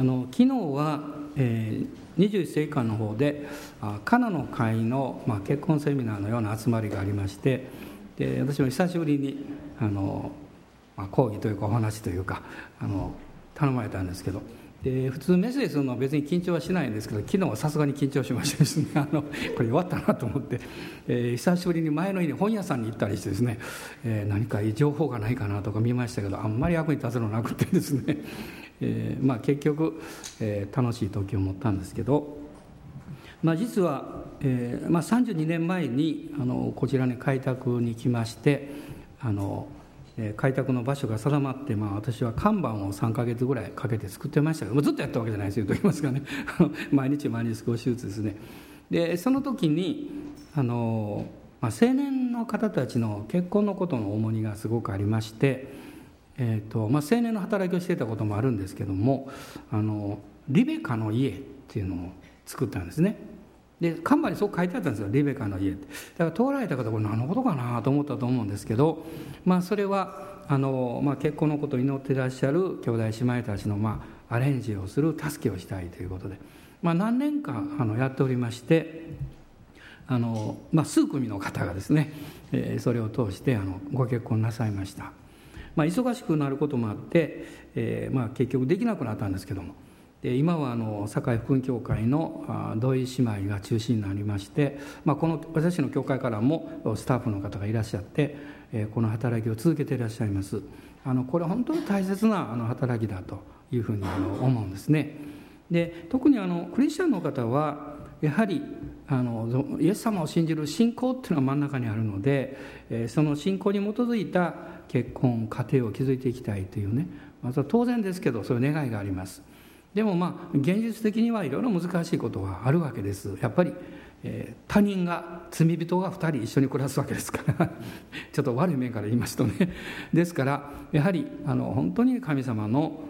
あの昨日は、えー、21世紀間の方でカナの会の、まあ、結婚セミナーのような集まりがありましてで私も久しぶりにあの、まあ、講義というかお話というかあの頼まれたんですけどで普通メッセージするのは別に緊張はしないんですけど昨日はさすがに緊張しましてですね あのこれ弱ったなと思って、えー、久しぶりに前の日に本屋さんに行ったりしてですね、えー、何かいい情報がないかなとか見ましたけどあんまり役に立つのなくてですね、えーまあ、結局、えー、楽しい時を持ったんですけど、まあ、実は、えーまあ、32年前にあのこちらに開拓に来ましてあの開拓の場所が定まって、まあ、私は看板を3か月ぐらいかけて作ってましたけどもずっとやったわけじゃないですよと言いますかね。毎日毎日少しずつですね。でその時にあの、まあ、青年の方たちの結婚のことの重荷がすごくありまして、えーとまあ、青年の働きをしてたこともあるんですけどもあのリベカの家っていうのを作ったんですね。で看板にそう書いてあったんですよリベカの家って。だから通られた方これ何のことかなと思ったと思うんですけどまあそれはあの、まあ、結婚のことを祈ってらっしゃる兄弟姉妹たちの、まあ、アレンジをする助けをしたいということで、まあ、何年かあのやっておりましてあの、まあ、数組の方がですね、えー、それを通してあのご結婚なさいました、まあ、忙しくなることもあって、えーまあ、結局できなくなったんですけども。で今はあの堺福音教会の土井姉妹が中心になりまして、まあ、この私の教会からもスタッフの方がいらっしゃってえこの働きを続けていらっしゃいます。あのこれ本当に大切なあの働きだというふうにあの思うんですね。で特にあのクリスチャンの方はやはりあのイエス様を信じる信仰っていうのは真ん中にあるのでえその信仰に基づいた結婚家庭を築いていきたいというね。まずは当然ですけどそういう願いがあります。でもまあ現実的にはいろいろ難しいことはあるわけです。やっぱり、えー、他人が罪人が2人一緒に暮らすわけですから。ちょっと悪い面から言いますとね。ですからやはりあの本当に神様の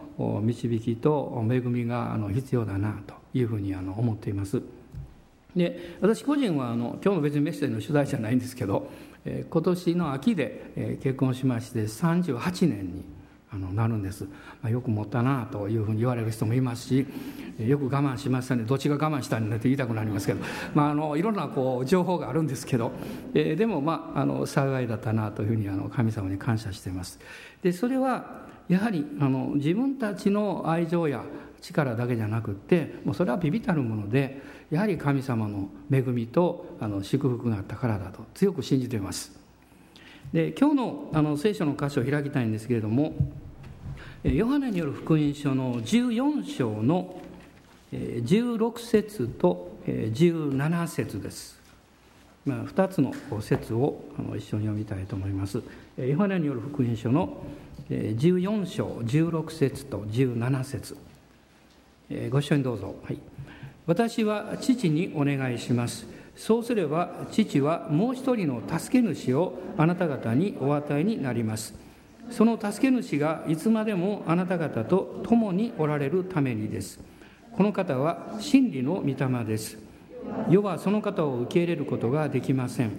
導きと恵みがあの必要だなというふうにあの思っています。で私個人はあの今日の別にメッセージの取材じゃないんですけど、今年の秋で、結婚しまして38年になるんです、まあ、よく持ったなというふうに言われる人もいますしよく我慢しましたね。どっちが我慢したんだって言いたくなりますけど、まあ、あのいろんなこう情報があるんですけど、えー、でも、まあ、あの幸いだったなというふうにあの神様に感謝しています。でそれはやはりあの自分たちの愛情や力だけじゃなくってもうそれはビビたるものでやはり神様の恵みとあの祝福があったからだと強く信じていますで今日のあの聖書の箇所を開きたいんですけれどもヨハネによる福音書の14章の16節と17節です。まあ、2つの説を一緒に読みたいと思います。ヨハネによる福音書の14章16節と17節ご一緒にどうぞ。はい、私は父にお願いします。そうすれば父はもう一人の助け主をあなた方にお与えになります。その助け主がいつまでもあなた方と共におられるためにです。この方は真理の御霊です。世はその方を受け入れることができません。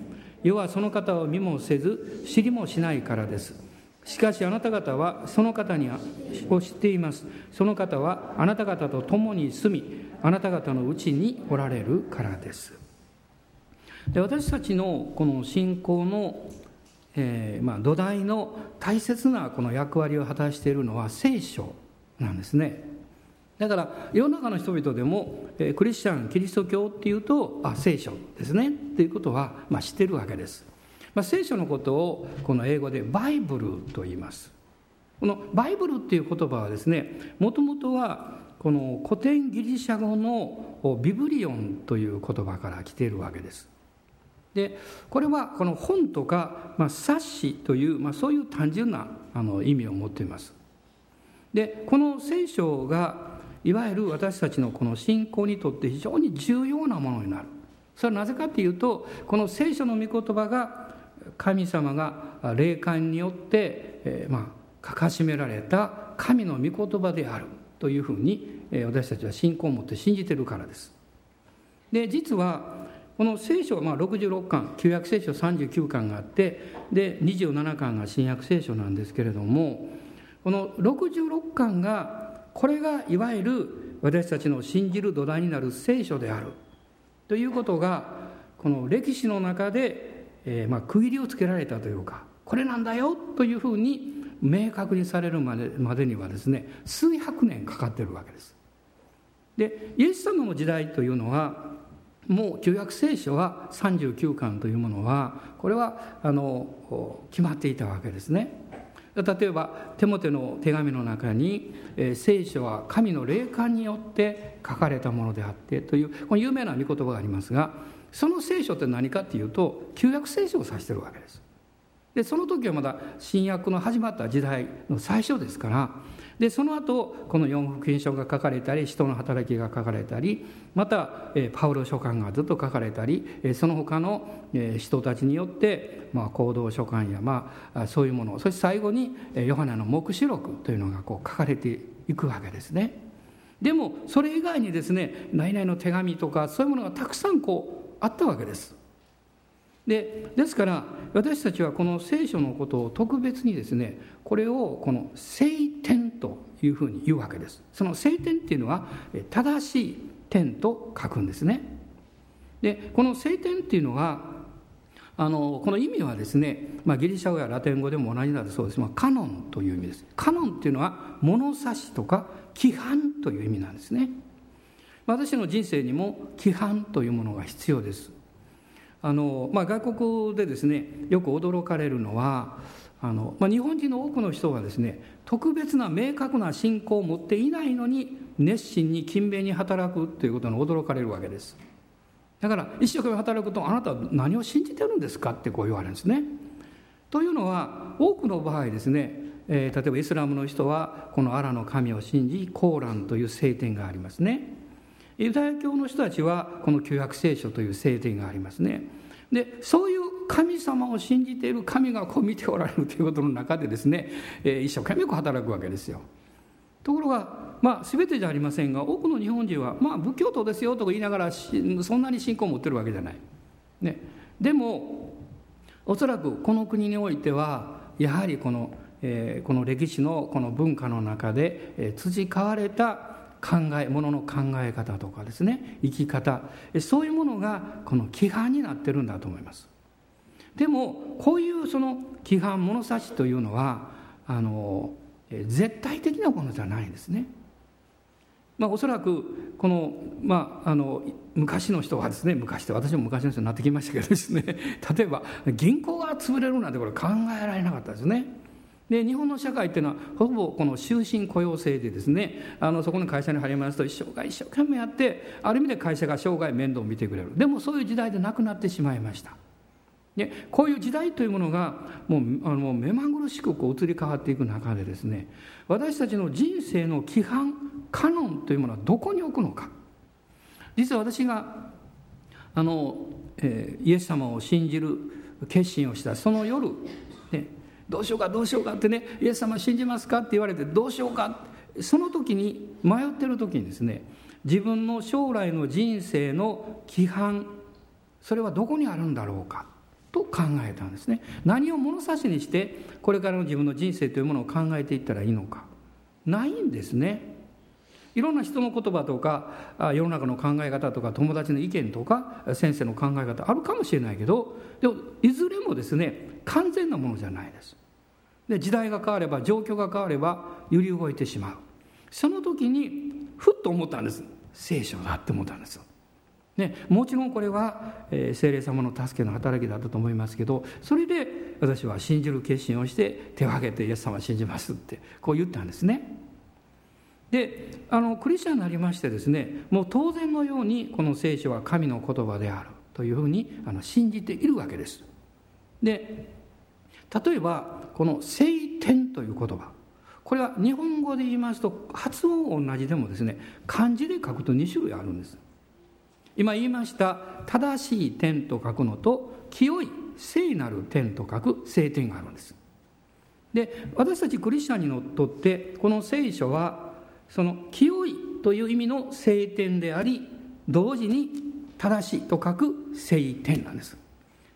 世はその方を見もせず知りもしないからです。しかしあなた方はその方にを知っています。その方はあなた方と共に住みあなた方のうちにおられるからです。で私たちのこの信仰の、えー、まあ、土台の大切なこの役割を果たしているのは聖書なんですね。だから世の中の人々でも、えー、クリスチャンキリスト教っていうとあ聖書ですね。っていうことは、まあ、知ってるわけです、まあ、聖書のことをこの英語でバイブルと言います。このバイブルっていう言葉はですねもともとはこの古典ギリシャ語のビブリオンという言葉から来ているわけです。でこれはこの本とか、まあ、冊子という、まあ、そういう単純なあの意味を持っています。でこの聖書がいわゆる私たちのこの信仰にとって非常に重要なものになる。それはなぜかっていうとこの聖書の御言葉が神様が霊感によって、えー、まあ書かしめられた神の御言葉であるというふうに私たちは信仰を持って信じてるからですで実はこの聖書はまあ66巻旧約聖書39巻があってで27巻が新約聖書なんですけれどもこの66巻がこれがいわゆる私たちの信じる土台になる聖書であるということがこの歴史の中で、えー、まあ区切りをつけられたというかこれなんだよというふうに明確にされるまでまでにはですね数百年かかってるわけです。でイエス様の時代というのはもう旧約聖書は39巻というものはこれはあの決まっていたわけですね。例えばテモテの手紙の中に、えー、聖書は神の霊感によって書かれたものであってというこの有名な御言葉がありますがその聖書って何かっていうと旧約聖書を指してるわけです。でその時はまだ新約の始まった時代の最初ですからでその後この四福音書が書かれたり人の働きが書かれたりまたパウロ書簡がずっと書かれたりその他の人たちによって、まあ、行動書簡や、まあ、そういうものそして最後にヨハネの黙示録というのがこう書かれていくわけですね。でもそれ以外にですね何々の手紙とかそういうものがたくさんこうあったわけです。でですから私たちはこの聖書のことを特別にですねこれをこの聖典というふうに言うわけです。その聖典っていうのは正しい点と書くんですね。でこの聖典っていうのはあのこの意味はですね、まあ、ギリシャ語やラテン語でも同じなるそうです、まあ、カノンという意味です。カノンっていうのは物差しとか規範という意味なんですね。私の人生にも規範というものが必要です。あの、まあ、外国でですねよく驚かれるのはあの、まあ、日本人の多くの人はですね特別な明確な信仰を持っていないのに熱心に勤勉に働くということに驚かれるわけです。だから一生懸命働くとあなたは何を信じてるんですかってこう言われるんですね。というのは多くの場合ですね、えー、例えばイスラムの人はこのアラの神を信じコーランという聖典がありますね。ユダヤ教の人たちはこの旧約聖書という聖典がありますね。でそういう神様を信じている神がこう見ておられるということの中でですね、えー、一生懸命こう働くわけですよ。ところがまあ全てじゃありませんが多くの日本人はまあ仏教徒ですよとか言いながらそんなに信仰を持ってるわけじゃない、ね、でもおそらくこの国においてはやはりこの、えー、この歴史のこの文化の中で、えー、辻交われた考えものの考え方とかですね生き方そういうものがこの規範になってるんだと思います。でもこういうその規範物差しというのはあの絶対的なものじゃないんですね。まあ、おそらくこの,、まあ、あの昔の人はですね昔って私も昔の人になってきましたけどですね 例えば銀行が潰れるなんてこれ考えられなかったですね。で日本の社会っていうのはほぼこの終身雇用制でですねあのそこの会社に入りますと一生涯一生懸命やってある意味で会社が生涯面倒を見てくれる。でもそういう時代でなくなってしまいました。でこういう時代というものがもうあの目まぐるしくこう移り変わっていく中でですね私たちの人生の規範カノンというものはどこに置くのか。実は私があの、えー、イエス様を信じる決心をしたその夜、ね、どうしようかどうしようかってねイエス様信じますかって言われてどうしようかその時に迷ってる時にですね自分の将来の人生の規範それはどこにあるんだろうか。と考えたんですね。何を物差しにしてこれからの自分の人生というものを考えていったらいいのか。ないんですね。いろんな人の言葉とか世の中の考え方とか友達の意見とか先生の考え方あるかもしれないけどでもいずれもですね完全なものじゃないです。で時代が変われば状況が変われば揺り動いてしまう。その時にふっと思ったんです。聖書だって思ったんですね、もちろんこれは、え、聖霊様の助けの働きだったと思いますけどそれで私は信じる決心をして手を挙げてイエス様を信じますってこう言ったんですね。であのクリスチャンになりましてですねもう当然のようにこの聖書は神の言葉であるというふうにあの信じているわけです。で例えばこの「聖典」という言葉これは日本語で言いますと発音同じでもですね漢字で書くと2種類あるんです。今言いました正しい点と書くのと清い聖なる点と書く聖典があるんです。で私たちクリスチャンにのっとってこの聖書はその清いという意味の聖典であり同時に正しいと書く聖典なんです。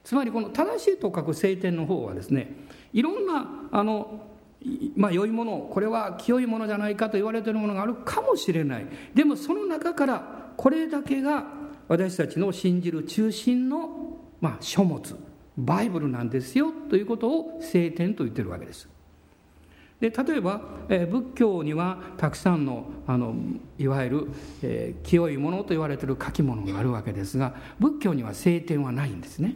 つまりこの正しいと書く聖典の方はですねいろんなあのまあ良いものこれは清いものじゃないかと言われているものがあるかもしれない。でもその中からこれだけが私たちの信じる中心の、まあ、書物バイブルなんですよということを聖典と言ってるわけです。で例えば、えー、仏教にはたくさんのあのいわゆる、えー、清いものと言われてる書き物があるわけですが仏教には聖典はないんですね。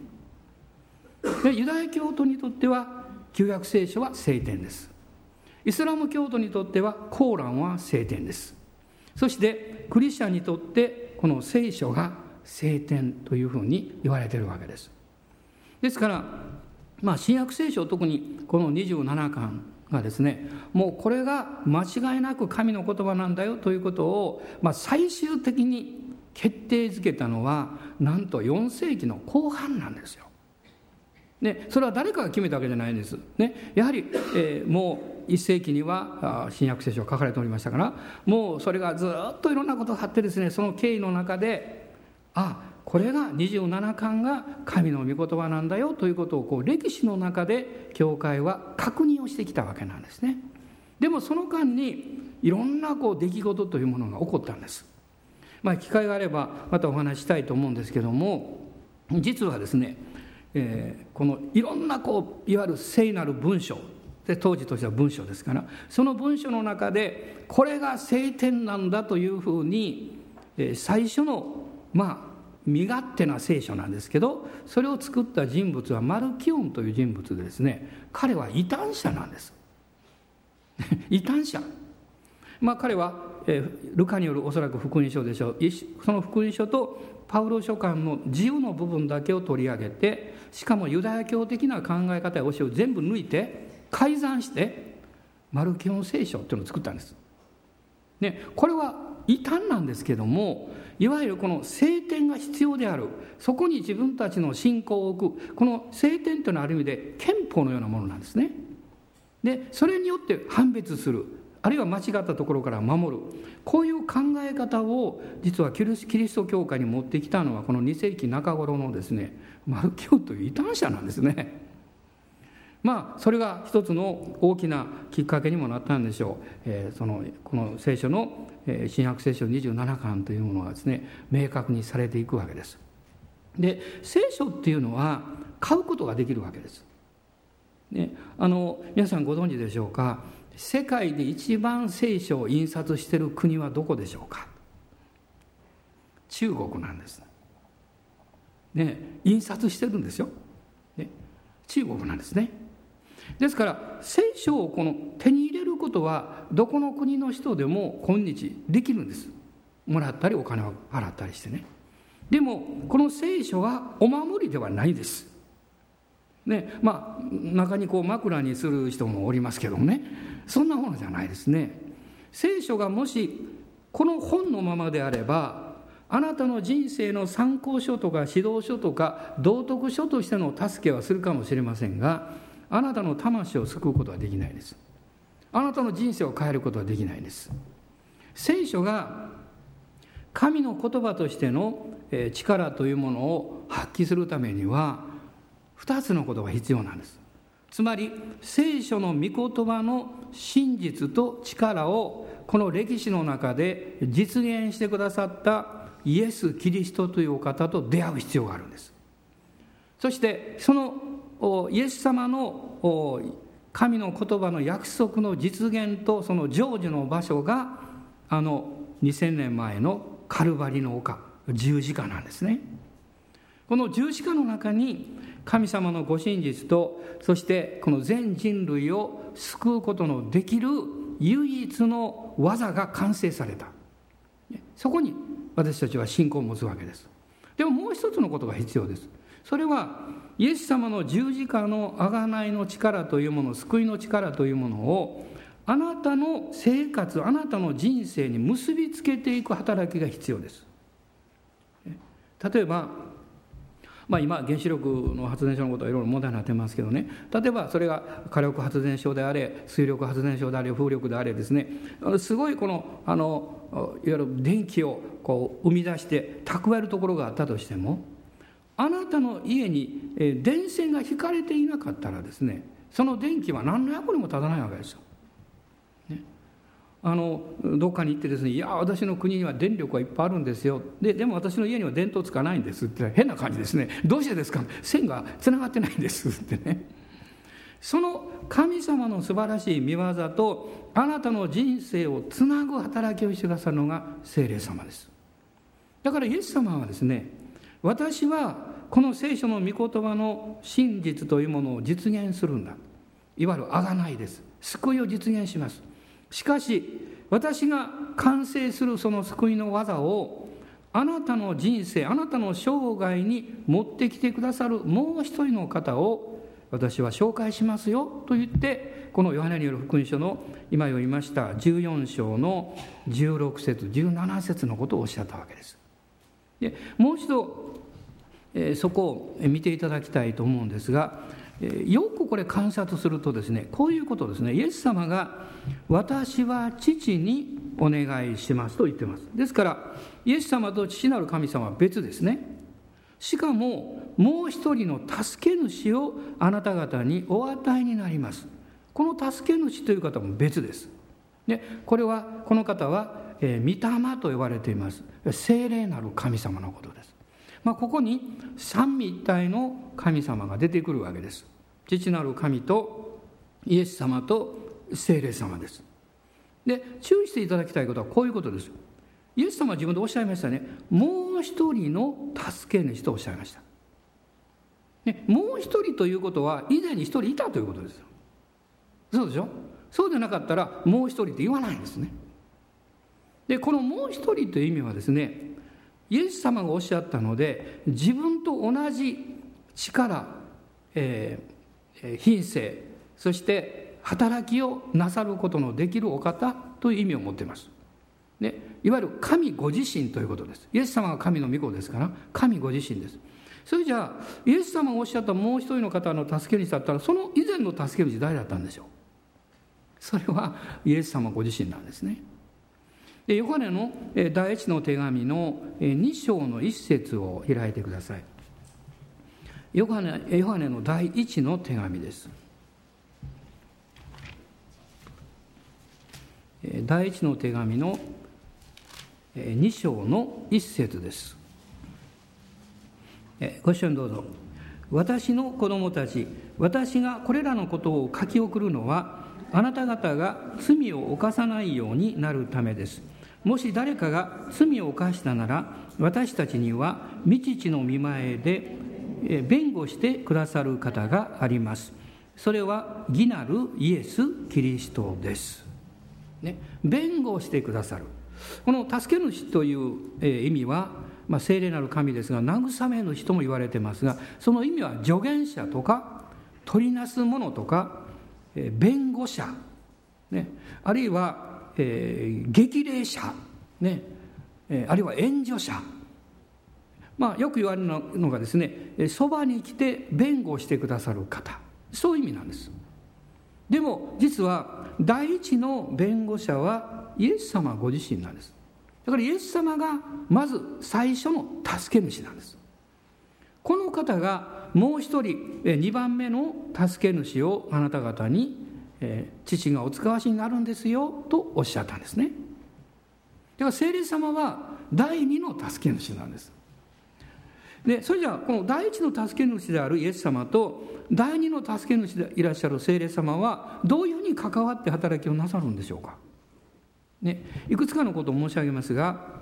でユダヤ教徒にとっては旧約聖書は聖典です。イスラム教徒にとってはコーランは聖典です。そしてクリスチャンにとってこの聖書が聖典というふうに言われているわけですですから、まあ、新約聖書特にこの27巻がですねもうこれが間違いなく神の言葉なんだよということを、まあ、最終的に決定づけたのはなんと4世紀の後半なんですよ。ね、それは誰かが決めたわけじゃないんです。ね、やはり、えー、もう1世紀には新約聖書が書かれておりましたからもうそれがずっといろんなことがあってですねその経緯の中であこれが27巻が神の御言葉なんだよということをこう歴史の中で教会は確認をしてきたわけなんですね。でもその間にいろんなこう出来事というものが起こったんです。まあ機会があればまたお話したいと思うんですけども実はですね、えー、このいろんなこういわゆる聖なる文章で当時としては文章ですからその文章の中でこれが聖典なんだというふうに、え、最初のまあ身勝手な聖書なんですけどそれを作った人物はマルキオンという人物でですね彼は異端者なんです。異端者。まあ彼は、えー、ルカによるおそらく福音書でしょう。その福音書とパウロ書簡の自由の部分だけを取り上げてしかもユダヤ教的な考え方や教えを全部抜いて改ざんしてマルキオン聖書っていうのを作ったんです、ね、これは異端なんですけどもいわゆるこの聖典が必要である。そこに自分たちの信仰を置く。この聖典というのはある意味で憲法のようなものなんですね。でそれによって判別する。あるいは間違ったところから守る。こういう考え方を実はキリスト教会に持ってきたのはこの2世紀中頃のですねマルキオという異端者なんですね。まあそれが一つの大きなきっかけにもなったんでしょう、えー、そのこの聖書の新約聖書27巻というものがですね明確にされていくわけです。で聖書っていうのは買うことができるわけです、ね、あの皆さんご存知でしょうか？世界で一番聖書を印刷している国はどこでしょうか？中国なんです。ね印刷してるんですよ、ね、中国なんですね。ですから聖書をこの手に入れることはどこの国の人でも今日できるんです。もらったりお金を払ったりしてね。でもこの聖書はお守りではないです。ねまあ中にこう枕にする人もおりますけどもね。そんなものじゃないですね。聖書がもしこの本のままであればあなたの人生の参考書とか指導書とか道徳書としての助けはするかもしれませんがあなたの魂を救うことはできないです。あなたの人生を変えることはできないです。聖書が神の言葉としての力というものを発揮するためには2つのことが必要なんです。つまり聖書の御言葉の真実と力をこの歴史の中で実現してくださったイエス・キリストというお方と出会う必要があるんです。そしてそのイエス様の神の言葉の約束の実現とその成就の場所があの2000年前のカルバリの丘十字架なんですね。この十字架の中に神様のご真実とそしてこの全人類を救うことのできる唯一の技が完成された。そこに私たちは信仰を持つわけです。でももう一つのことが必要です。それはイエス様の十字架の贖いの力というもの救いの力というものをあなたの生活あなたの人生に結びつけていく働きが必要です。例えばまあ、今原子力の発電所のことはいろいろ問題になってますけどね。例えばそれが火力発電所であれ水力発電所であれ風力であれですね。すごいこのあのいわゆる電気をこう生み出して蓄えるところがあったとしてもあなたの家に電線が引かれていなかったらですねその電気は何の役にも立たないわけですよ。ね、あのどっかに行ってですね「いや私の国には電力はいっぱいあるんですよ」ででも私の家には電灯つかないんですって変な感じですね「どうしてですか?」線がつながってないんですってね。その神様の素晴らしい見業とあなたの人生をつなぐ働きをしてくださるのが聖霊様です。だからイエス様はですね私はこの聖書の御言葉の真実というものを実現するんだ。いわゆるあがないです。救いを実現します。しかし私が完成するその救いの技をあなたの人生あなたの生涯に持ってきてくださるもう一人の方を私は紹介しますよと言ってこのヨハネによる福音書の今読みました14章の16節17節のことをおっしゃったわけです。でもう一度、えー、そこを見ていただきたいと思うんですが、えー、よくこれ観察するとですねこういうことですね。イエス様が「私は父にお願いします」と言ってます。ですからイエス様と父なる神様は別ですね。しかももう一人の助け主をあなた方にお与えになります。この助け主という方も別です。でこれはこの方は、えー、御霊と呼ばれています。聖霊なる神様のことです、まあ、ここに三位一体の神様が出てくるわけです。父なる神とイエス様と聖霊様です。で注意していただきたいことはこういうことです。イエス様は自分でおっしゃいましたね。もう一人の助け主とおっしゃいました、ね、もう一人ということは以前に一人いたということですそうでしょ？そうでなかったらもう一人って言わないんですね。でこのもう一人という意味はですねイエス様がおっしゃったので自分と同じ力、えー、品性そして働きをなさることのできるお方という意味を持っています。でいわゆる神ご自身ということです。イエス様が神の御子ですから神ご自身です。それじゃあイエス様がおっしゃったもう一人の方の助け主だったらその以前の助け主誰だったんでしょう？それはイエス様ご自身なんですね。でヨハネの第一の手紙の2章の一節を開いてください。ヨハネヨハネの第一の手紙です。第一の手紙の2章の一節です。ご一緒にどうぞ。私の子供たち私がこれらのことを書き送るのはあなた方が罪を犯さないようになるためです。もし誰かが罪を犯したなら私たちには未知の見前で弁護してくださる方があります。それは義なるイエス・キリストです、ね、弁護してくださる。この助け主という意味は、まあ、聖霊なる神ですが慰め主とも言われてますがその意味は助言者とか取りなす者とか弁護者、ね、あるいは、えー、激励者、ねえー、あるいは援助者。まあ、よく言われるのがですねそばに来て弁護してくださる方。そういう意味なんです。でも実は第一の弁護者はイエス様ご自身なんです。だからイエス様がまず最初の助け主なんです。この方がもう一人2番目の助け主をあなた方に父がお使わしになるんですよとおっしゃったんですね。だから聖霊様は第二の助け主なんです。でそれじゃあこの第一の助け主であるイエス様と第二の助け主でいらっしゃる聖霊様はどういうふうに関わって働きをなさるんでしょうか。ね、いくつかのことを申し上げますが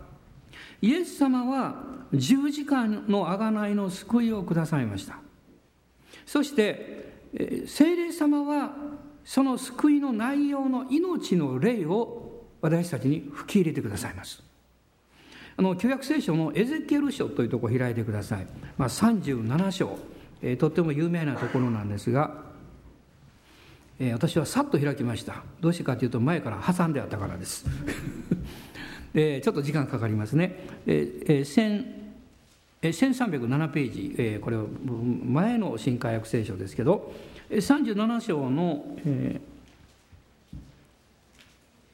イエス様は十字架の贖いの救いをくださいました。そして聖霊様はその救いの内容の命の霊を私たちに吹き入れてくださいます。あの旧約聖書のエゼキエル書というところを開いてください、まあ、37章、えー、とっても有名なところなんですがえー、私はさっと開きました。どうしてかというと前から挟んであったからです。で ちょっと時間かかりますね、えーえー、1307ページ、えー、これは前の新海訳聖書ですけど37章の、え、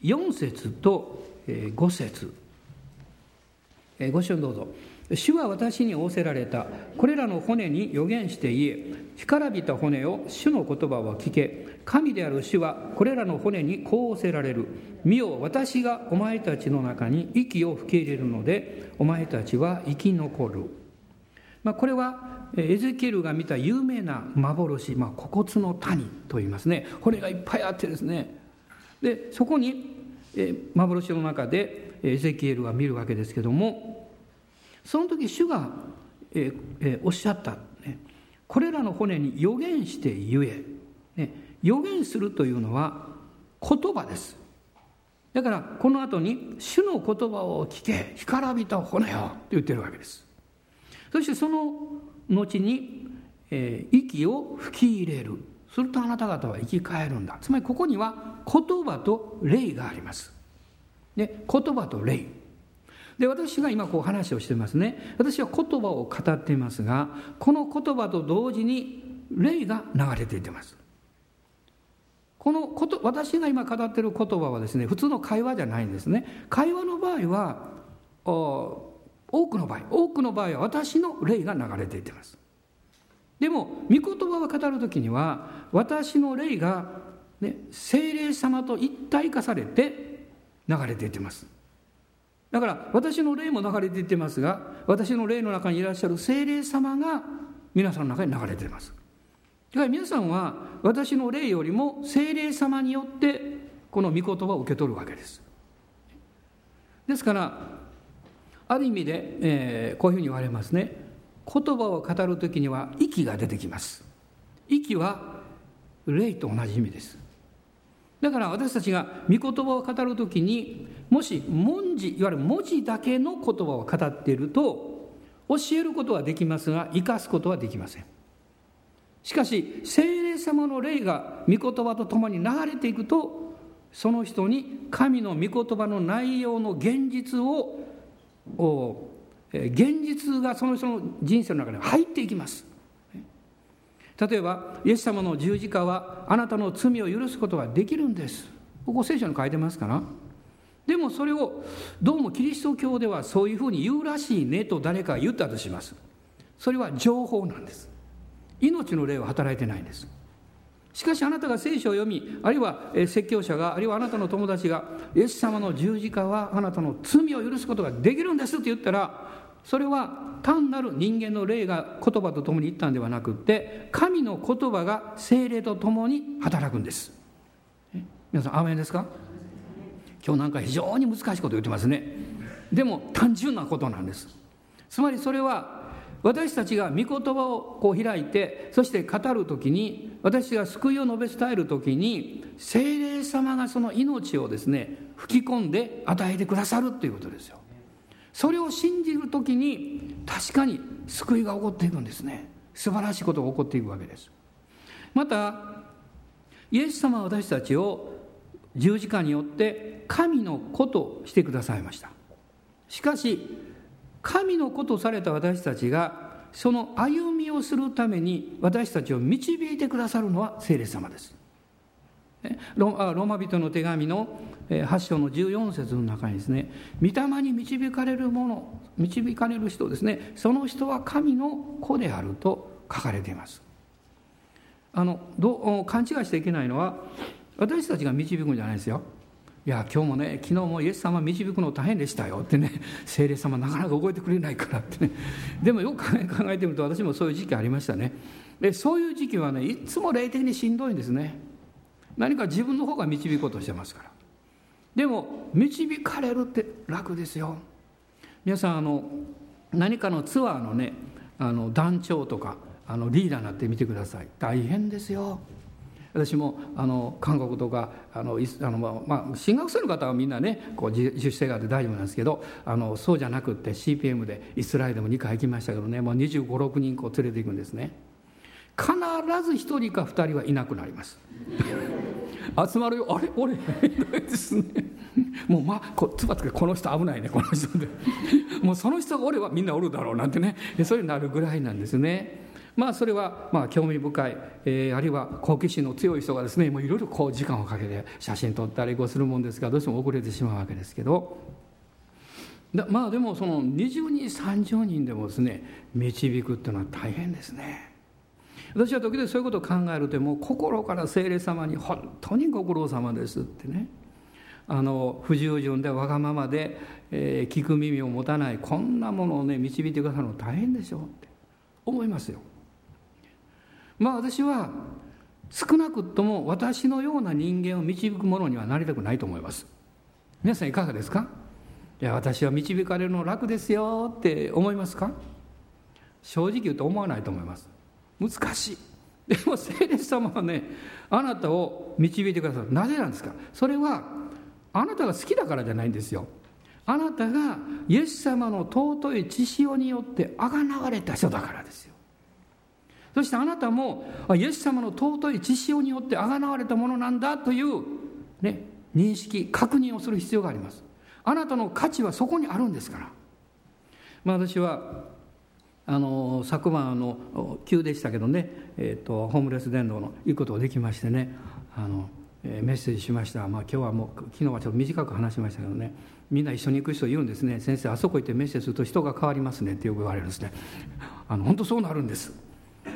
4節と、え、5節、え、ご一緒にどうぞ。主は私に仰せられた。これらの骨に予言して言え。干からびた骨を主の言葉を聞け。神である主はこれらの骨にこう仰せられる。見よ私がお前たちの中に息を吹き入れるのでお前たちは生き残る、まあ、これはエゼキエルが見た有名な幻、まあ、古骨の谷と言いますね。骨がいっぱいあってですね。でそこに幻の中でエゼキエルは見るわけですけどもその時主が、おっしゃった、ね、これらの骨に予言して言え、ね、予言するというのは言葉です。だからこの後に「主の言葉を聞け。干からびた骨よ」と言ってるわけです。そしてその後に、えー、息を吹き入れる。するとあなた方は生き返るんだ。つまりここには言葉と霊があります。で言葉と霊。で私が今こう話をしてますね。私は言葉を語っていますがこの言葉と同時に霊が流れていてます。このこと私が今語ってる言葉はですね普通の会話じゃないんですね。会話の場合は多くの場合多くの場合は私の霊が流れていってます。でも御言葉を語る時には私の霊が、ね、精霊様と一体化されて流れていってます。だから私の霊も流れていってますが私の霊の中にいらっしゃる精霊様が皆さんの中に流れています。だから皆さんは私の霊よりも精霊様によってこの御言葉を受け取るわけです。ですからある意味で、えー、こういうふうに言われますね。言葉を語る時には息が出てきます。息は霊と同じ意味です。だから私たちが御言葉を語る時にもし文字いわゆる文字だけの言葉を語っていると教えることはできますが生かすことはできません。しかし聖霊様の霊が御言葉とともに流れていくとその人に神の御言葉の内容の現実を現実がその人の人生の中に入っていきます。例えばイエス様の十字架はあなたの罪を許すことができるんです。ここ聖書に書いてますから。でもそれをどうもキリスト教ではそういうふうに言うらしいねと誰かが言ったとします。それは情報なんです。命の霊は働いてないんです。しかしあなたが聖書を読みあるいは説教者があるいはあなたの友達がイエス様の十字架はあなたの罪を許すことができるんですって言ったらそれは単なる人間の霊が言葉と共に言ったんではなくって神の言葉が精霊と共に働くんです。皆さんアーメンですか？今日なんか非常に難しいこと言ってますね。でも単純なことなんです。つまりそれは私たちが御言葉をこう開いてそして語る時に私が救いを述べ伝える時に精霊様がその命をですね吹き込んで与えてくださるということですよ。それを信じる時に確かに救いが起こっていくんですね。素晴らしいことが起こっていくわけです。またイエス様は私たちを十字架によって神の子としてくださいました。しかし神の子とされた私たちがその歩みをするために私たちを導いてくださるのは聖霊様です。ローマ人の手紙の8章の14節の中にですね御霊に導かれるもの導かれる人ですねその人は神の子であると書かれています。あのど勘違いしていけないのは私たちが導くんじゃないですよ。いや今日もね昨日もイエス様導くの大変でしたよ。ってね精霊様なかなか動いてくれないからってね。でもよく考えてみると私もそういう時期ありましたね。でそういう時期はねいつも霊的にしんどいんですね。何か自分の方が導こうとしてますから。でも導かれるって楽ですよ。皆さんあの何かのツアーのねあの団長とかあのリーダーになってみてください。大変ですよ。私もあの韓国とかあのあの、まあ、進学生の方はみんなねこう自主性があって大丈夫なんですけどあのそうじゃなくって CPM でイスラエルでも2回行きましたけどねもう2 5 6人こう連れていくんですね。必ず1人か2人はいなくなります。集まるよ。あれ俺ですね。もうまあこつばつけこの人危ないねこの人で。もうその人が俺はみんなおるだろうなんてね。そういうなるぐらいなんですね。まあそれはまあ興味深い、えー、あるいは好奇心の強い人がですねいろいろこう時間をかけて写真撮ったりこうするもんですがどうしても遅れてしまうわけですけど。まあでもその20人30人でもですね導くっていうのは大変ですね。私は時々そういうことを考えるともう心から聖霊様に本当にご苦労様ですってね。あの不従順でわがままで、えー、聞く耳を持たないこんなものをね導いてくださるの大変でしょうって思いますよ。まあ私は少なくとも私のような人間を導くものにはなりたくないと思います。皆さんいかがですか？いや私は導かれるの楽ですよって思いますか？正直言うと思わないと思います。難しい。でも聖霊様はねあなたを導いてくださる。なぜなんですか？それはあなたが好きだからじゃないんですよ。あなたがイエス様の尊い血潮によってあがなわれた人だからですよ。そしてあなたもイエス様の尊い血潮によってあがなわれたものなんだという、ね、認識確認をする必要があります。あなたの価値はそこにあるんですから。まあ私はあの昨晩の急でしたけどね、えーと、ホームレス伝道の行くことができましてねあの、メッセージしました、まあ、今日はもう昨日はちょっと短く話しましたけどねみんな一緒に行く人言うんですね。先生あそこ行ってメッセージすると人が変わりますねってよく言われるんですね。あの本当そうなるんです。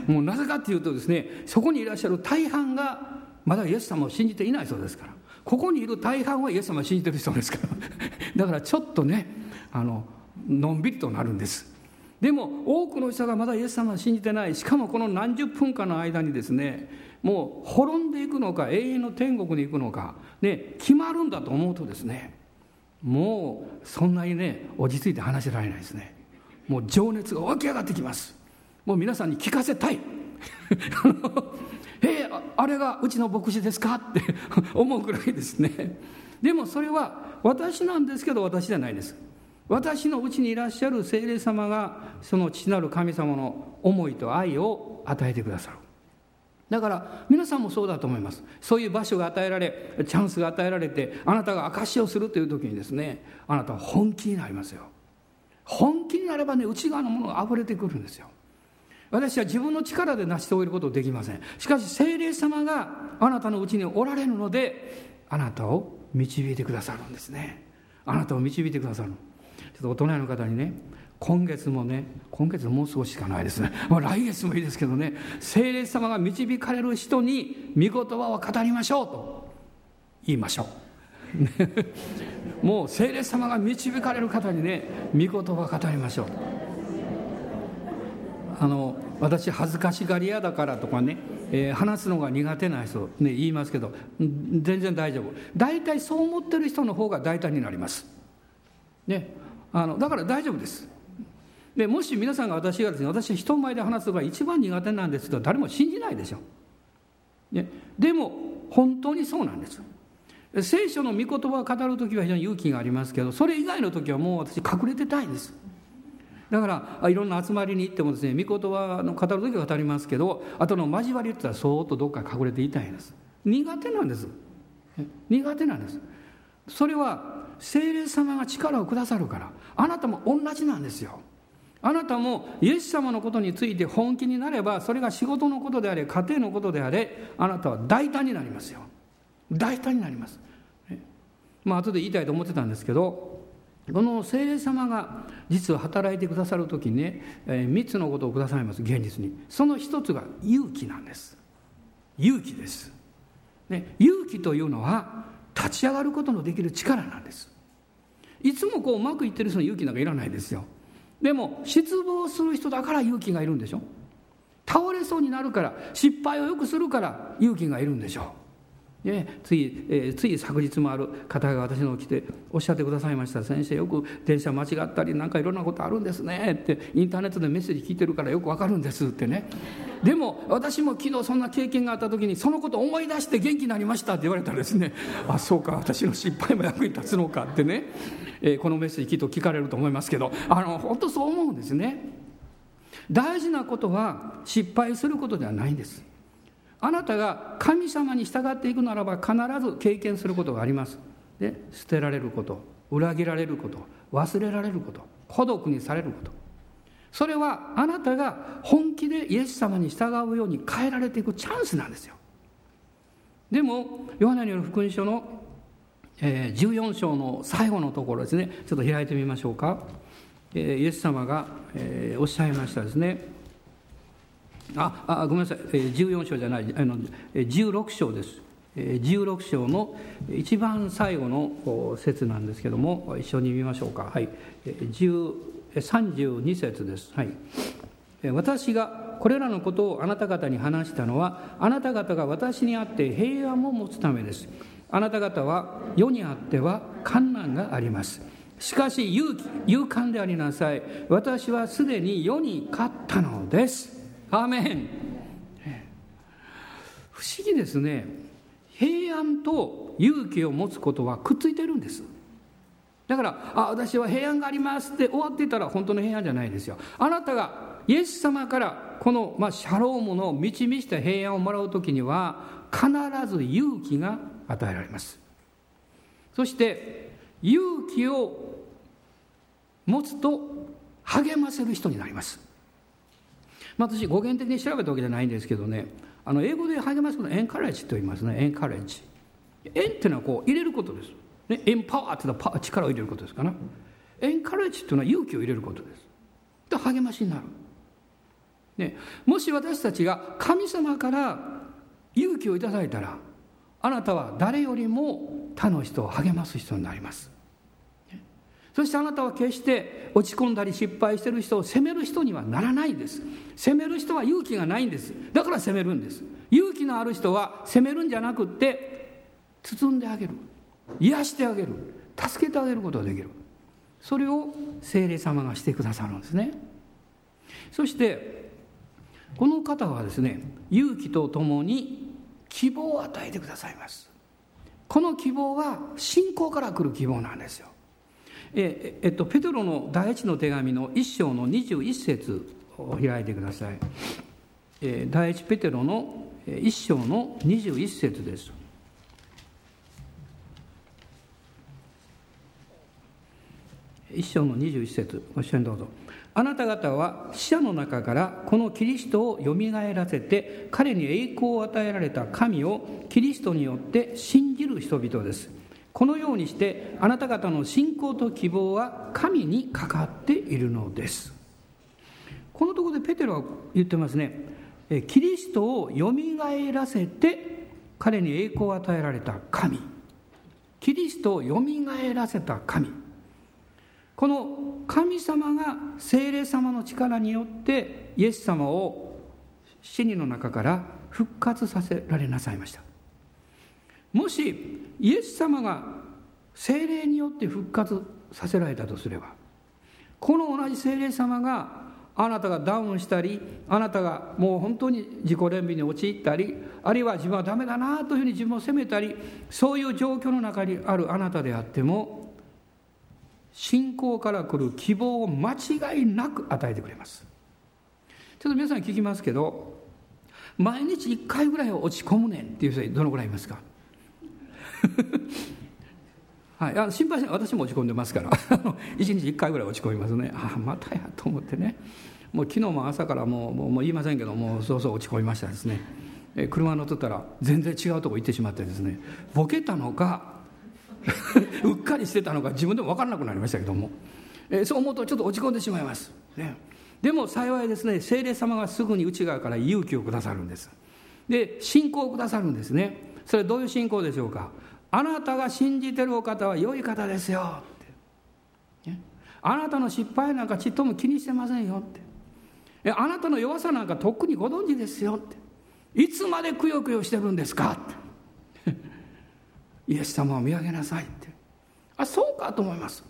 もうなぜかっていうとですねそこにいらっしゃる大半がまだイエス様を信じていないそうですから。ここにいる大半はイエス様を信じてる人ですから。だからちょっとねあののんびりとなるんです。でも多くの人がまだイエス様を信じてない。しかもこの何十分間の間にですねもう滅んでいくのか永遠の天国に行くのか、ね、決まるんだと思うとですねもうそんなにね落ち着いて話せられないですね。もう情熱が湧き上がってきます。もう皆さんに聞かせたい。えー、あれがうちの牧師ですかって思うぐらいですね。でもそれは私なんですけど私じゃないです。私のうちにいらっしゃる精霊様がその父なる神様の思いと愛を与えてくださる。だから皆さんもそうだと思います。そういう場所が与えられチャンスが与えられてあなたが証しをするという時にですねあなたは本気になりますよ。本気になればね内側のものが溢れてくるんですよ。私は自分の力で成し遂げることできません。しかし精霊様があなたのうちにおられるのであなたを導いてくださるんですね。あなたを導いてくださるちょっとお隣の方にね今月もね今月もう少ししかないですね、まあ、来月もいいですけどね精霊様が導かれる人に御言葉を語りましょうと言いましょう。もう精霊様が導かれる方にね御言葉を語りましょう。あの私恥ずかしがり屋だからとかね、えー、話すのが苦手な人、ね、言いますけど全然大丈夫。大体そう思ってる人の方が大胆になります、ね、あのだから大丈夫です。でもし皆さんが私がですね私人前で話すのが一番苦手なんですと誰も信じないでしょ、ね、でも本当にそうなんです。聖書の御言葉を語る時は非常に勇気がありますけどそれ以外の時はもう私隠れてたいんです。だからいろんな集まりに行ってもですね御言葉の語る時は語りますけど後の交わりって言ったらそーっとどっか隠れていたいんです。苦手なんです。苦手なんです。それは精霊様が力をくださるからあなたも同じなんですよ。あなたもイエス様のことについて本気になればそれが仕事のことであれ家庭のことであれあなたは大胆になりますよ。大胆になります。まあ後で言いたいと思ってたんですけどこの聖霊様が実は働いてくださる時にね、えー、3つのことをくださいます現実に。その1つが勇気なんです。勇気です、ね、勇気というのは立ち上がることのできる力なんです。いつもこううまくいってる人の勇気なんかいらないですよ。でも失望する人だから勇気がいるんでしょ。倒れそうになるから失敗をよくするから勇気がいるんでしょ。うね、つい、え、つい昨日もある方が私の来ておっしゃってくださいました。先生よく電車間違ったりなんかいろんなことあるんですね。ってインターネットでメッセージ聞いてるからよくわかるんですってね。でも私も昨日そんな経験があった時にそのこと思い出して元気になりましたって言われたらですね。あそうか私の失敗も役に立つのかってね、えー、このメッセージきっと聞かれると思いますけど。あの本当そう思うんですね。大事なことは失敗することではないんです。あなたが神様に従っていくならば必ず経験することがあります。で捨てられること裏切られること忘れられること孤独にされること。それはあなたが本気でイエス様に従うように変えられていくチャンスなんですよ。でもヨハネによる福音書のえー、14章の最後のところですね。ちょっと開いてみましょうか、イエス様が、おっしゃいましたですね。ああごめんなさい、えー、14章じゃない。あの16章です。16章の一番最後の説なんですけども一緒に見ましょうか。はい。32節です。はい。私がこれらのことをあなた方に話したのはあなた方が私にあって平安を持つためです。あなた方は世にあっては困難があります。しかし勇気勇敢でありなさい。私はすでに世に勝ったのです。アーメン。不思議ですね。平安と勇気を持つことはくっついてるんです。だからあ私は平安がありますって終わってたら本当の平安じゃないですよ。あなたがイエス様からこの、まあ、シャロームの満ち満ちた平安をもらう時には必ず勇気が与えられます。そして勇気を持つと励ませる人になります、まあ、私語源的に調べたわけじゃないんですけどね。あの英語で励ますことエンカレッジと言いますね。エンカレッジ。エンっていうのはこう入れることです。ね、エンパワーっていうのは力を入れることですかな。エンカレッジっていうのは勇気を入れることです。で励ましになる、ね、もし私たちが神様から勇気をいただいたらあなたは誰よりも他の人を励ます人になります。そしてあなたは決して落ち込んだり失敗してる人を責める人にはならないんです。責める人は勇気がないんです。だから責めるんです。勇気のある人は責めるんじゃなくって包んであげる。癒してあげる。助けてあげることができる。それを精霊様がしてくださるんですね。そしてこの方はですね勇気とともに希望を与えてくださいます。この希望は信仰から来る希望なんですよ。ええっとペテロの第一の手紙の一章の21節を開いてください、え第一ペテロの一章の21節です。一章の21節ご一緒にどうぞ。あなた方は死者の中からこのキリストをよみがえらせて彼に栄光を与えられた神をキリストによって信じる人々です。このようにしてあなた方の信仰と希望は神にかかっているのです。このところでペテロは言ってますね。キリストをよみがえらせて彼に栄光を与えられた神。キリストをよみがえらせた神。この神様が精霊様の力によってイエス様を死にの中から復活させられなさいました。もしイエス様が精霊によって復活させられたとすればこの同じ精霊様があなたがダウンしたりあなたがもう本当に自己憐憫に陥ったりあるいは自分はダメだなというふうに自分を責めたりそういう状況の中にあるあなたであっても信仰から来る希望を間違いなく与えてくれます。ちょっと皆さん聞きますけど毎日1回ぐらいは落ち込むねんっていう人どのぐらいいますか？はい、あ心配しない。私も落ち込んでますから。一日1回ぐらい落ち込みますね。ああまたやと思ってね。もう昨日も朝からもうもう言いませんけどもうそうそう落ち込みましたですね。え車乗ってたら全然違うとこ行ってしまってですね。ボケたのか うっかりしてたのか自分でも分からなくなりましたけども、えそう思うとちょっと落ち込んでしまいます、ね、でも幸いですね精霊様がすぐに内側から勇気をくださるんです。で信仰をくださるんですね。それどういう信仰でしょうか？あなたが信じてるお方は良い方ですよ。って、あなたの失敗なんかちっとも気にしてませんよって。あなたの弱さなんかとっくにご存知ですよって。いつまでくよくよしてるんですか？って。イエス様を見上げなさいって。あそうかと思います。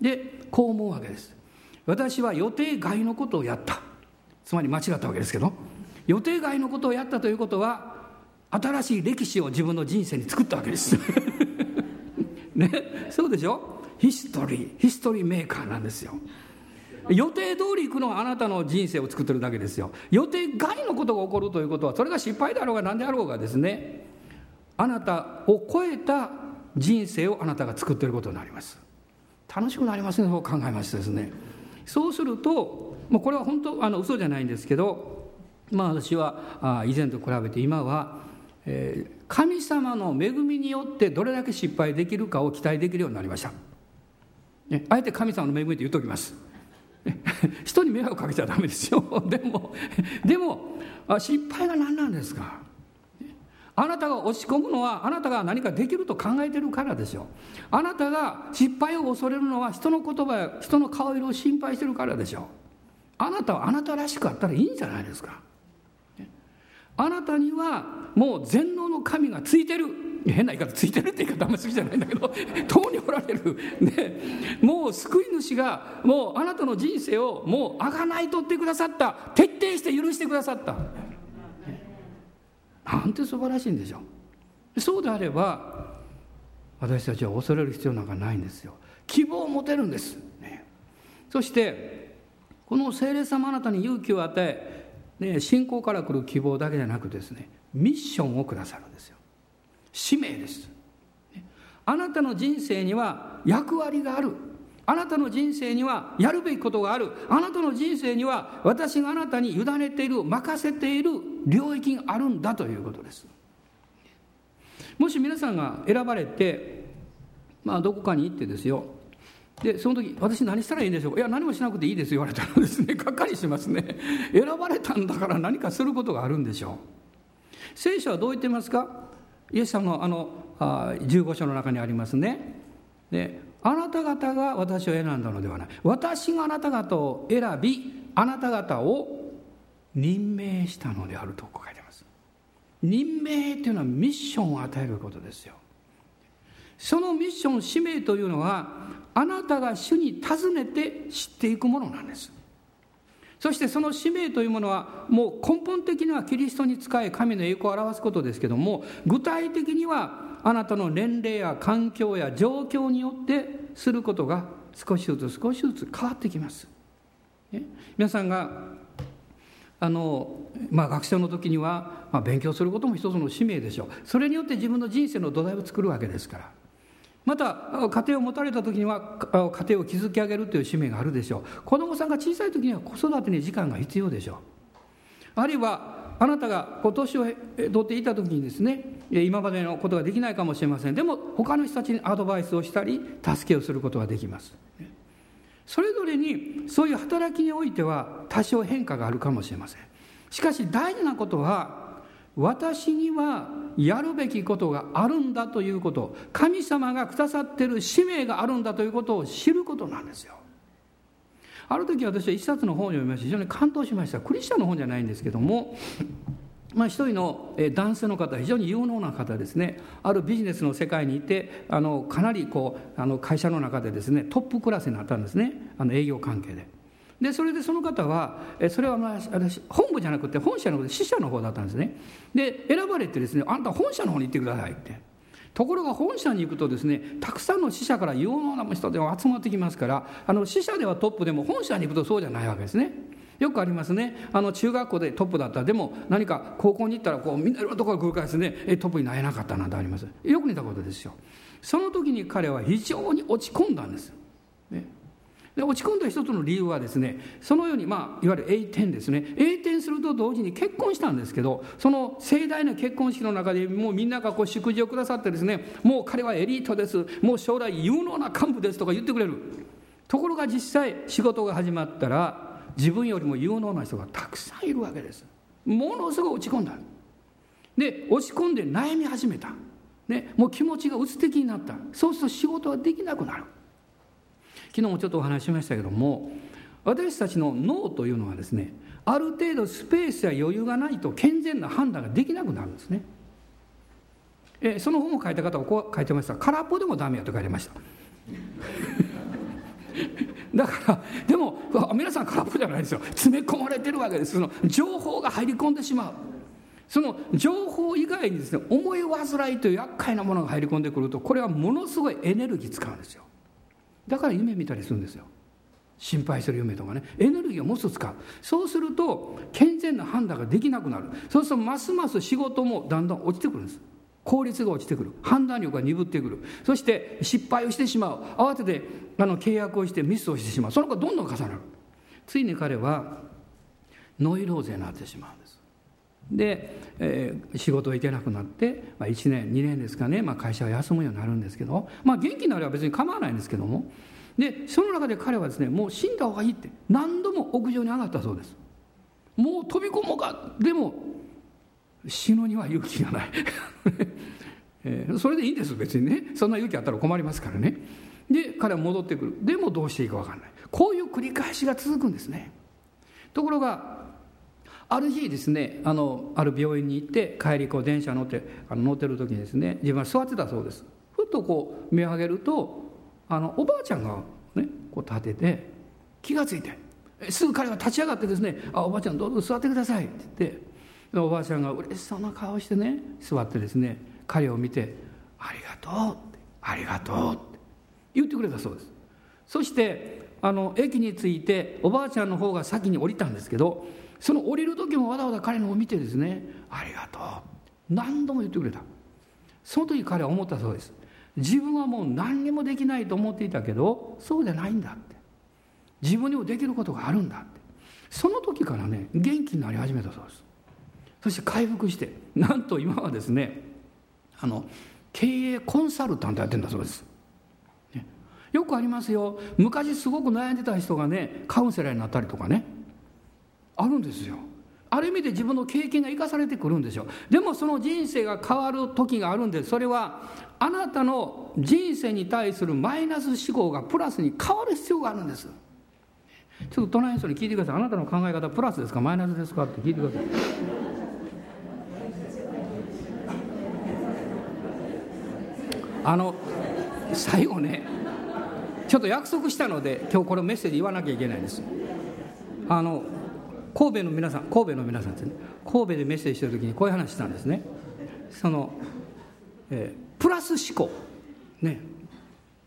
でこう思うわけです。私は予定外のことをやった。つまり間違ったわけですけど。予定外のことをやったということは新しい歴史を自分の人生に作ったわけです。ね？そうでしょ？ヒストリー。ヒストリーメーカーなんですよ。予定通り行くのはあなたの人生を作ってるだけですよ。予定外のことが起こるということはそれが失敗だろうが何であろうがですね。あなたを超えた人生をあなたが作っていることになります。楽しくなりますねそう考えましてですね。そうするともうこれは本当あの嘘じゃないんですけどまあ私はあ以前と比べて今は、神様の恵みによってどれだけ失敗できるかを期待できるようになりました、あえて神様の恵みって言っときます。人に迷惑かけちゃダメですよ。でもでも失敗が何なんですか？あなたが押し込むのはあなたが何かできると考えてるからですよ。あなたが失敗を恐れるのは人の言葉や人の顔色を心配してるからでしょあなたはあなたらしくあったらいいんじゃないですか。あなたにはもう全能の神がついてる。変な言い方ついてるって言い方あんまり好きじゃないんだけど。遠におられる、ね、もう救い主がもうあなたの人生をもうあがないとってくださった。徹底して許してくださった。なんて素晴らしいんでしょう。そうであれば私たちは恐れる必要なんかないんですよ。希望を持てるんです、ね、そしてこの聖霊様あなたに勇気を与え、ね、信仰から来る希望だけじゃなくですねミッションをくださるんですよ。使命です。あなたの人生には役割がある。あなたの人生にはやるべきことがある。あなたの人生には私があなたに委ねている任せている領域があるんだということです。もし皆さんが選ばれてまあどこかに行ってですよ。でその時私何したらいいんでしょう？かいや何もしなくていいです言われたらですね。がっかりしますね。選ばれたんだから何かすることがあるんでしょう。聖書はどう言ってますか？イエス様のあのあ15章の中にありますね。であなた方が私を選んだのではない。私があなた方を選びあなた方を任命したのであると書いてます。任命というのはミッションを与えることですよ。そのミッション使命というのはあなたが主に尋ねて知っていくものなんです。そしてその使命というものはもう根本的にはキリストに仕え神の栄光を表すことですけども具体的にはあなたの年齢や環境や状況によってすることが少しずつ少しずつ変わってきます。皆さんがあの、まあ、学生の時には、まあ、勉強することも一つの使命でしょう。それによって自分の人生の土台を作るわけですから。また家庭を持たれた時には家庭を築き上げるという使命があるでしょう。子どもさんが小さい時には子育てに時間が必要でしょう。あるいはあなたが年を取っていた時にですね今までのことができないかもしれません。でも他の人たちにアドバイスをしたり助けをすることができます。それぞれにそういう働きにおいては多少変化があるかもしれません。しかし大事なことは私にはやるべきことがあるんだということ神様がくださってる使命があるんだということを知ることなんですよ。ある時私は一冊の本を読みまして非常に感動しました。クリスチャンの本じゃないんですけども まあ、一人の男性の方非常に有能な方ですね。あるビジネスの世界にいてあのかなりこうあの会社の中でですねトップクラスになったんですね。あの営業関係で。でそれでその方はそれはまあ本部じゃなくて本社の支社の方だったんですね。で選ばれてですねあんた本社の方に行ってくださいって。ところが本社に行くとですねたくさんの支社から有能な人で集まってきますからあの支社ではトップでも本社に行くとそうじゃないわけですね。よくありますね。あの中学校でトップだったでも何か高校に行ったらこうみんないろんなところが繰り返すねトップになれなかったなんてありますよく似たことですよ。その時に彼は非常に落ち込んだんです、ね、落ち込んだ一つの理由はですねそのように、まあ、いわゆる栄転ですね。栄転すると同時に結婚したんですけどその盛大な結婚式の中でもうみんながこう祝辞をくださってですねもう彼はエリートです。もう将来有能な幹部ですとか言ってくれる。ところが実際仕事が始まったら自分よりも有能な人がたくさんいるわけです。ものすごい落ち込んだ。で落ち込んで悩み始めた、ね、もう気持ちが鬱的になった。そうすると仕事ができなくなる。昨日もちょっとお話ししましたけども私たちの脳というのはですねある程度スペースや余裕がないと健全な判断ができなくなるんですね。えその本を書いた方はこう書いてました。空っぽでもダメやと書いてました。だからでも皆さん空っぽじゃないですよ。詰め込まれてるわけです。その情報が入り込んでしまう。その情報以外にですね思い煩いという厄介なものが入り込んでくるとこれはものすごいエネルギー使うんですよ。だから夢見たりするんですよ。心配する夢とかね。エネルギーをもっと使う。そうすると健全な判断ができなくなる。そうするとますます仕事もだんだん落ちてくるんです。効率が落ちてくる。判断力が鈍ってくる。そして失敗をしてしまう。慌ててあの契約をしてミスをしてしまう。その子がどんどん重なる。ついに彼はノイローゼになってしまうで、えー、仕事行けなくなって、まあ、1年2年ですかね、まあ、会社が休むようになるんですけど、まあ、元気になれば別に構わないんですけども。でその中で彼はですねもう死んだ方がいいって何度も屋上に上がったそうです。もう飛び込もうかでも死ぬには勇気がない、えー、それでいいんです別にね。そんな勇気あったら困りますからね。で彼は戻ってくる。でもどうしていいか分かんない。こういう繰り返しが続くんですね。ところがある日ですねあのある病院に行って帰りこう電車乗ってあの乗ってる時にですね自分は座ってたそうです。ふっとこう目を上げるとあのおばあちゃんがねこう立てて気が付いてすぐ彼が立ち上がってですね「あおばあちゃんどうぞ座ってください」って言っておばあちゃんが嬉しそうな顔してね座ってですね彼を見て「ありがとう」って「ありがとう」って言ってくれたそうです。そしてあの駅に着いておばあちゃんの方が先に降りたんですけどその降りる時もわざわざ彼のを見てですね「ありがとう」何度も言ってくれた。その時彼は思ったそうです。自分はもう何にもできないと思っていたけどそうじゃないんだって。自分にもできることがあるんだって。その時からね元気になり始めたそうです。そして回復してなんと今はですねあの経営コンサルタントやってんだそうです、ね、よくありますよ。昔すごく悩んでた人がねカウンセラーになったりとかね。あるんですよ。ある意味で自分の経験が生かされてくるんですよ。でもその人生が変わる時があるんです。それはあなたの人生に対するマイナス思考がプラスに変わる必要があるんです。ちょっと隣の人に聞いてください。あなたの考え方プラスですか？マイナスですか？って聞いてください。あの最後ねちょっと約束したので今日これメッセージ言わなきゃいけないんです。あの神戸の皆さん神戸の皆さんですね。神戸でメッセージしてる時にこういう話したんですね。その、えー、プラス思考。ね。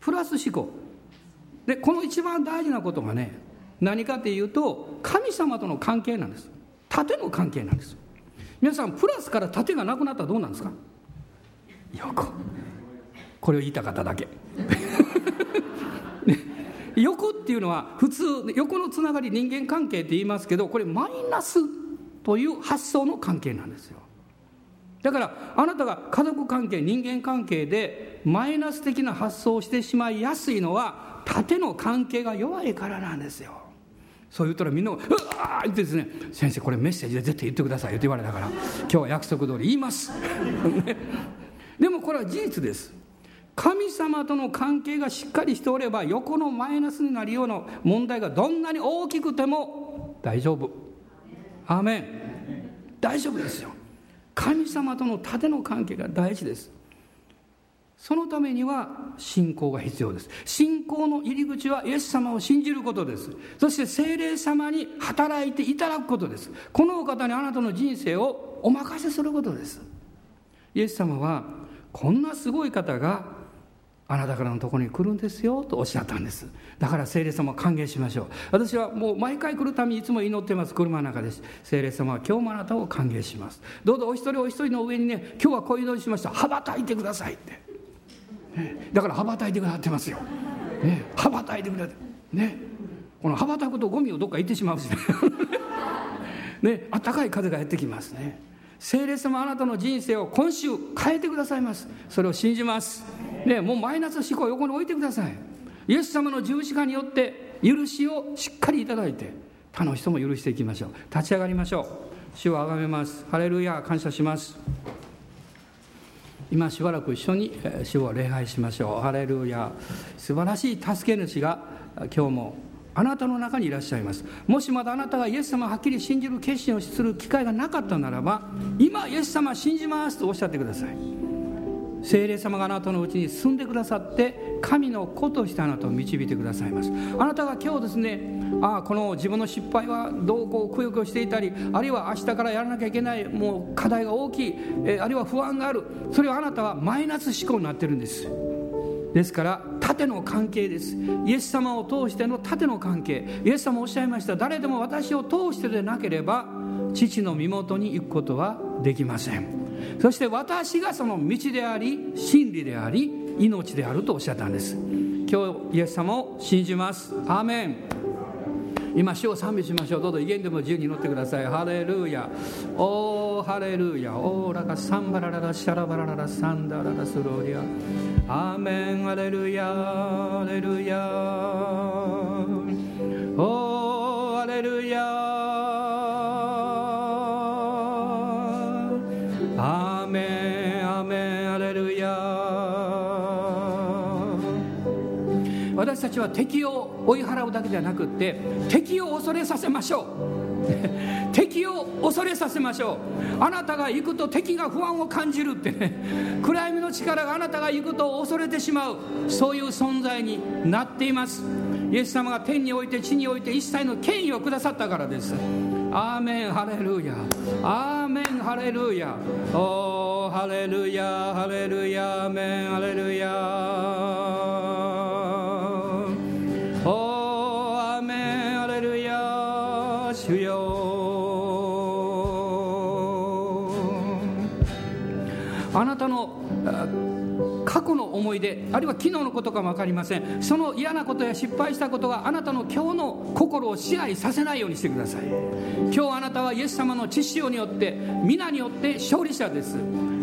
プラス思考。でこの一番大事なことがね何かっていうと神様との関係なんです。縦の関係なんです。皆さんプラスから縦がなくなったらどうなんですか？横。これを言いたかっただけ。ね 横っていうのは普通横のつながり人間関係って言いますけどこれマイナスという発想の関係なんですよ。だからあなたが家族関係人間関係でマイナス的な発想をしてしまいやすいのは縦の関係が弱いからなんですよ。そう言ったらみんなが「うわ!」言ってですね「先生これメッセージで絶対言ってください」って言われたから今日は約束通り言います。でもこれは事実です。神様との関係がしっかりしておれば横のマイナスになるような問題がどんなに大きくても大丈夫。アメン。大丈夫ですよ。神様との縦の関係が大事です。そのためには信仰が必要です。信仰の入り口はイエス様を信じることです。そして聖霊様に働いていただくことです。このお方にあなたの人生をお任せすることです。イエス様はこんなすごい方があなたからのところに来るんですよとおっしゃったんです。だから聖霊様を歓迎しましょう。私はもう毎回来るためにいつも祈ってます。車の中です。聖霊様は今日もあなたを歓迎します。どうぞお一人お一人の上にね今日はこういう祈りしました。羽ばたいてくださいって、ね、だから羽ばたいてくださってますよ、ね、羽ばたいてくださって。ね。この羽ばたくとゴミをどっか行ってしまうしね。ね。暖かい風がやってきますね。聖霊様あなたの人生を今週変えてくださいます。それを信じます。ねもうマイナス思考を横に置いてください。イエス様の十字架によって許しをしっかりいただいて他の人も許していきましょう。立ち上がりましょう。主をあがめます。ハレルヤ感謝します。今しばらく一緒に主を礼拝しましょう。ハレルヤ素晴らしい助け主が今日もあなたの中にいらっしゃいます。もしまだあなたがイエス様をはっきり信じる決心をする機会がなかったならば今イエス様信じますとおっしゃってください。聖霊様があなたのうちに住んでくださって神の子としてあなたを導いてくださいます。あなたが今日ですねああこの自分の失敗はどうこうくよくよしていたりあるいは明日からやらなきゃいけないもう課題が大きい、えあるいは不安がある。それはあなたはマイナス思考になってるんです。ですから縦の関係です。イエス様を通しての縦の関係。イエス様おっしゃいました誰でも私を通してでなければ父の身元に行くことはできません。そして私がその道であり真理であり命であるとおっしゃったんです。今日イエス様を信じます。アーメン。今主を賛美しましょう。どうぞ威厳でも自由に乗ってください。ハレルヤ。おおハレルヤ。おおらがサンバラララシャラバラララサンダララスローリア。アーメン。ハレルヤ。ハレルヤ。おーハレルヤ。私たちは敵を追い払うだけじゃなくって敵を恐れさせましょう。敵を恐れさせましょう。あなたが行くと敵が不安を感じるってね。暗闇の力があなたが行くと恐れてしまう。そういう存在になっています。イエス様が天において地において一切の権威をくださったからです。アーメンハレルヤ。アーメンハレルヤ。おーハレルヤハレルヤアーメンハレルヤ。あなたの過去の思い出あるいは昨日のことかも分かりません。その嫌なことや失敗したことがあなたの今日の心を支配させないようにしてください。今日あなたはイエス様の知識によって皆によって勝利者です。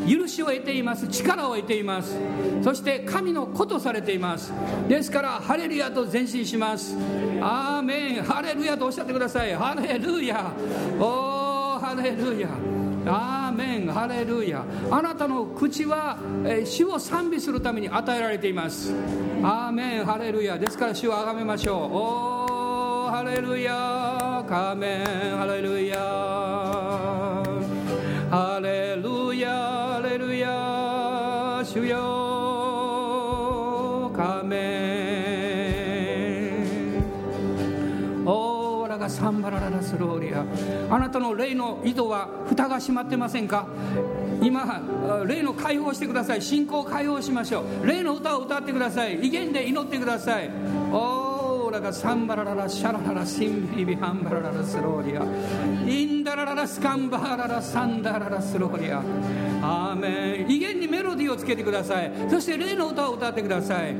許しを得ています。力を得ています。そして神の子とされています。ですからハレルヤと前進します。アーメン。ハレルヤとおっしゃってください。ハレルヤ。おーハレルヤ。アーメンハレルヤあなたの口は、えー主を賛美するために与えられています。アーメンハレルヤですから主をあがめましょう。おーハレルヤカーメンハレルヤハレルヤサンバラララスローリアあなたの霊の井戸は蓋が閉まってませんか？今霊の解放してください。信仰を解放しましょう。霊の歌を歌ってください。威厳で祈ってください。オーラがサンバラララシャラララシンビビハンバラララスローリアインダラララスカンバララサンダララスローリアアーメン。威厳にメロディーをつけてください。そして霊の歌を歌ってください。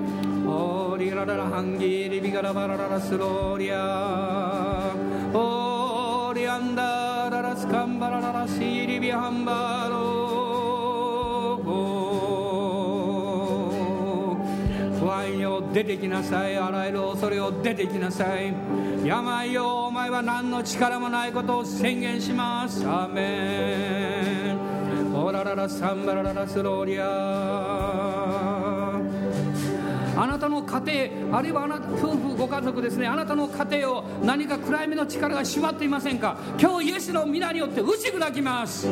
オーリラララハンギリビガラバラララスローリアオリアンダーララスカンバラララシーリビハンバロ不安よ出てきなさいあらゆる恐れを出てきなさい。病よお前は何の力もないことを宣言します。アメン。オラララサンバラララスローリア。ンあなたの家庭あるいはあなた夫婦ご家族ですねあなたの家庭を何か暗闇の力が縛っていませんか？今日イエスの皆によって打ち砕きます。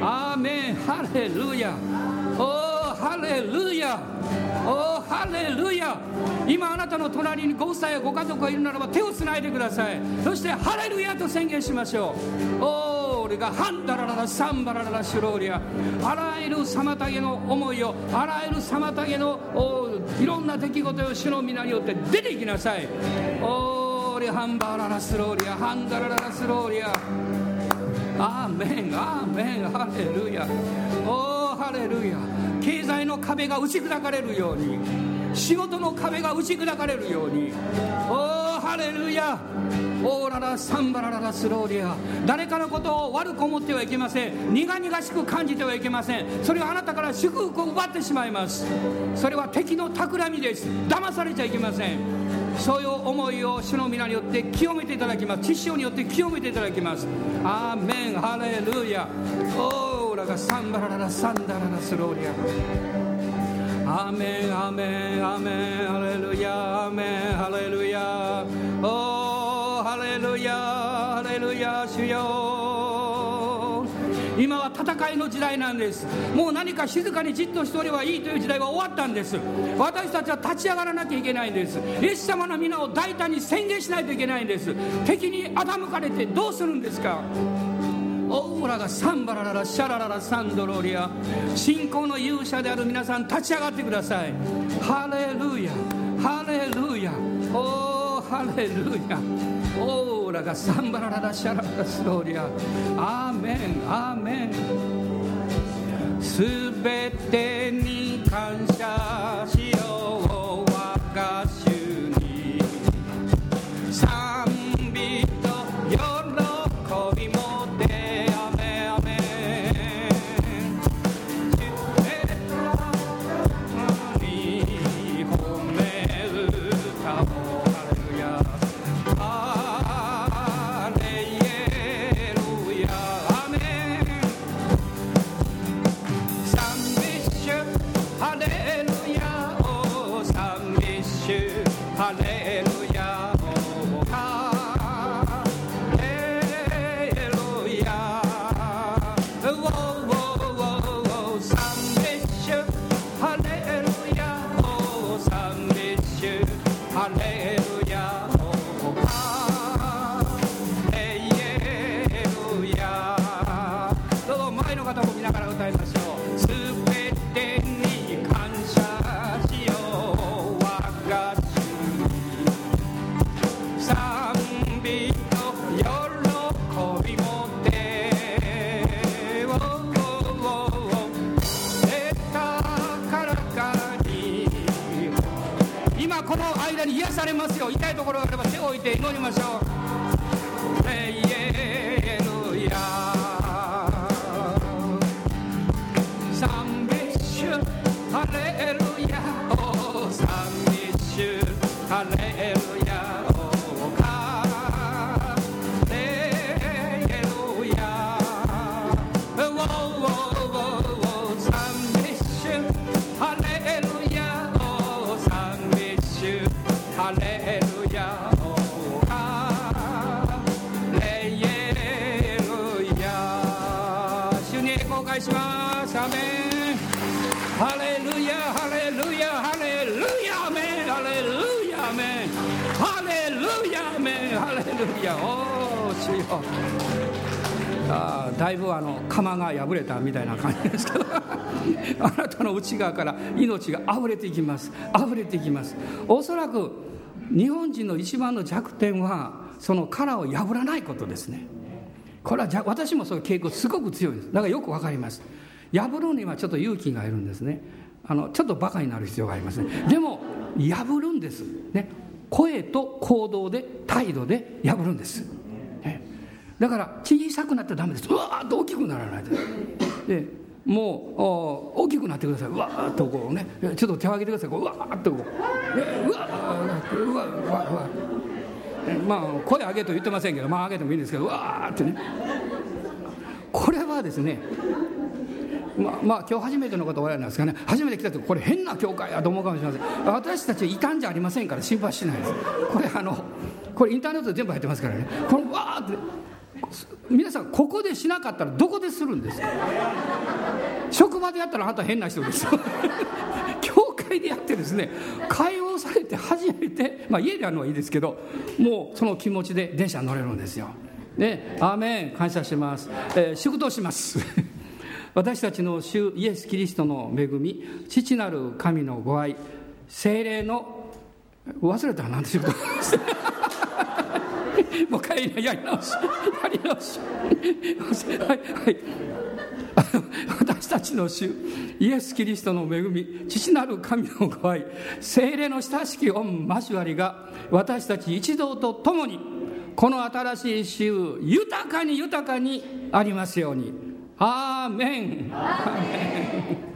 アーメン。ハレルヤ。おーハレルヤ。おーハレルヤ。今あなたの隣にご夫妻やご家族がいるならば手をつないでください。そしてハレルヤと宣言しましょう。おー俺がハンダラララサンバラララシュローリアあらゆる妨げの思いをあらゆる妨げのいろんな出来事を主の皆によって出ていきなさい。おーリハンバララスローリアハンダラララスローリアアーメンアーメンハレルヤ。おーハレルヤ。経済の壁が打ち砕かれるように。仕事の壁が打ち砕かれるように。おーハレルヤ。オーララサンバラララスローリア。誰かのことを悪く思ってはいけません。苦々しく感じてはいけません。それはあなたから祝福を奪ってしまいます。それは敵の企みです。騙されちゃいけません。そういう思いを主の皆によって清めていただきます。知識によって清めていただきます。アーメン。ハレルヤ。オーラがサンバラララサンダララスローリア。アメンアメンアメンハレルヤアメンハレルヤおハレルヤハレルヤ主よ。今は戦いの時代なんです。もう何か静かにじっとしておればいいという時代は終わったんです。私たちは立ち上がらなきゃいけないんです。イエス様の皆を大胆に宣言しないといけないんです。敵に欺かれてどうするんですか？オーラがサンバラララシャラララサンドロリア。信仰の勇者である皆さん立ち上がってください。ハレルヤ。ハレルヤ。おーハレルヤ。オーラがサンバラララシャラララスロリア。アーメン。アーメン。すべてに感謝しよう。我が主にだいぶあの釜が破れたみたいな感じですけど。あなたの内側から命が溢れていきます。溢れていきます。おそらく日本人の一番の弱点はその殻を破らないことですね。これはじゃ私もそういう傾向すごく強いです。だからよくわかります。破るにはちょっと勇気がいるんですね。あのちょっとバカになる必要がありますね。でも破るんです。ね。声と行動で態度で破るんです、だから小さくなってダメです。うわーっと大きくならないで。でもう大きくなってください。うわーっとこうね。ちょっと手を挙げてください。こう。わーっとこう、うわーうわーうわうわうわまあ声上げと言ってませんけどまあ上げてもいいんですけどうわーってね。これはですねまあ、まあ、今日初めての方おられなんですかね。初めて来た時これ変な教会やと思うかもしれません。私たちは異端じゃありませんから心配しないです。これあのこれインターネットで全部入ってますからね。このわーって。皆さんここでしなかったらどこでするんですか？職場でやったらあなた変な人ですよ。教会でやってですね解放されて初めて、まあ、家でやるのはいいですけどもうその気持ちで電車に乗れるんですよ。ねアーメン感謝します、えー、祝祷します。私たちの主イエス・キリストの恵み父なる神のご愛精霊の忘れたら何でしょうか もう一回やり直しやり直しはい。はい私たちの主イエス・キリストの恵み父なる神のご愛精霊の親しき御交わりが私たち一同と共にこの新しい週豊かに豊かにありますように。アーメン。アーメン。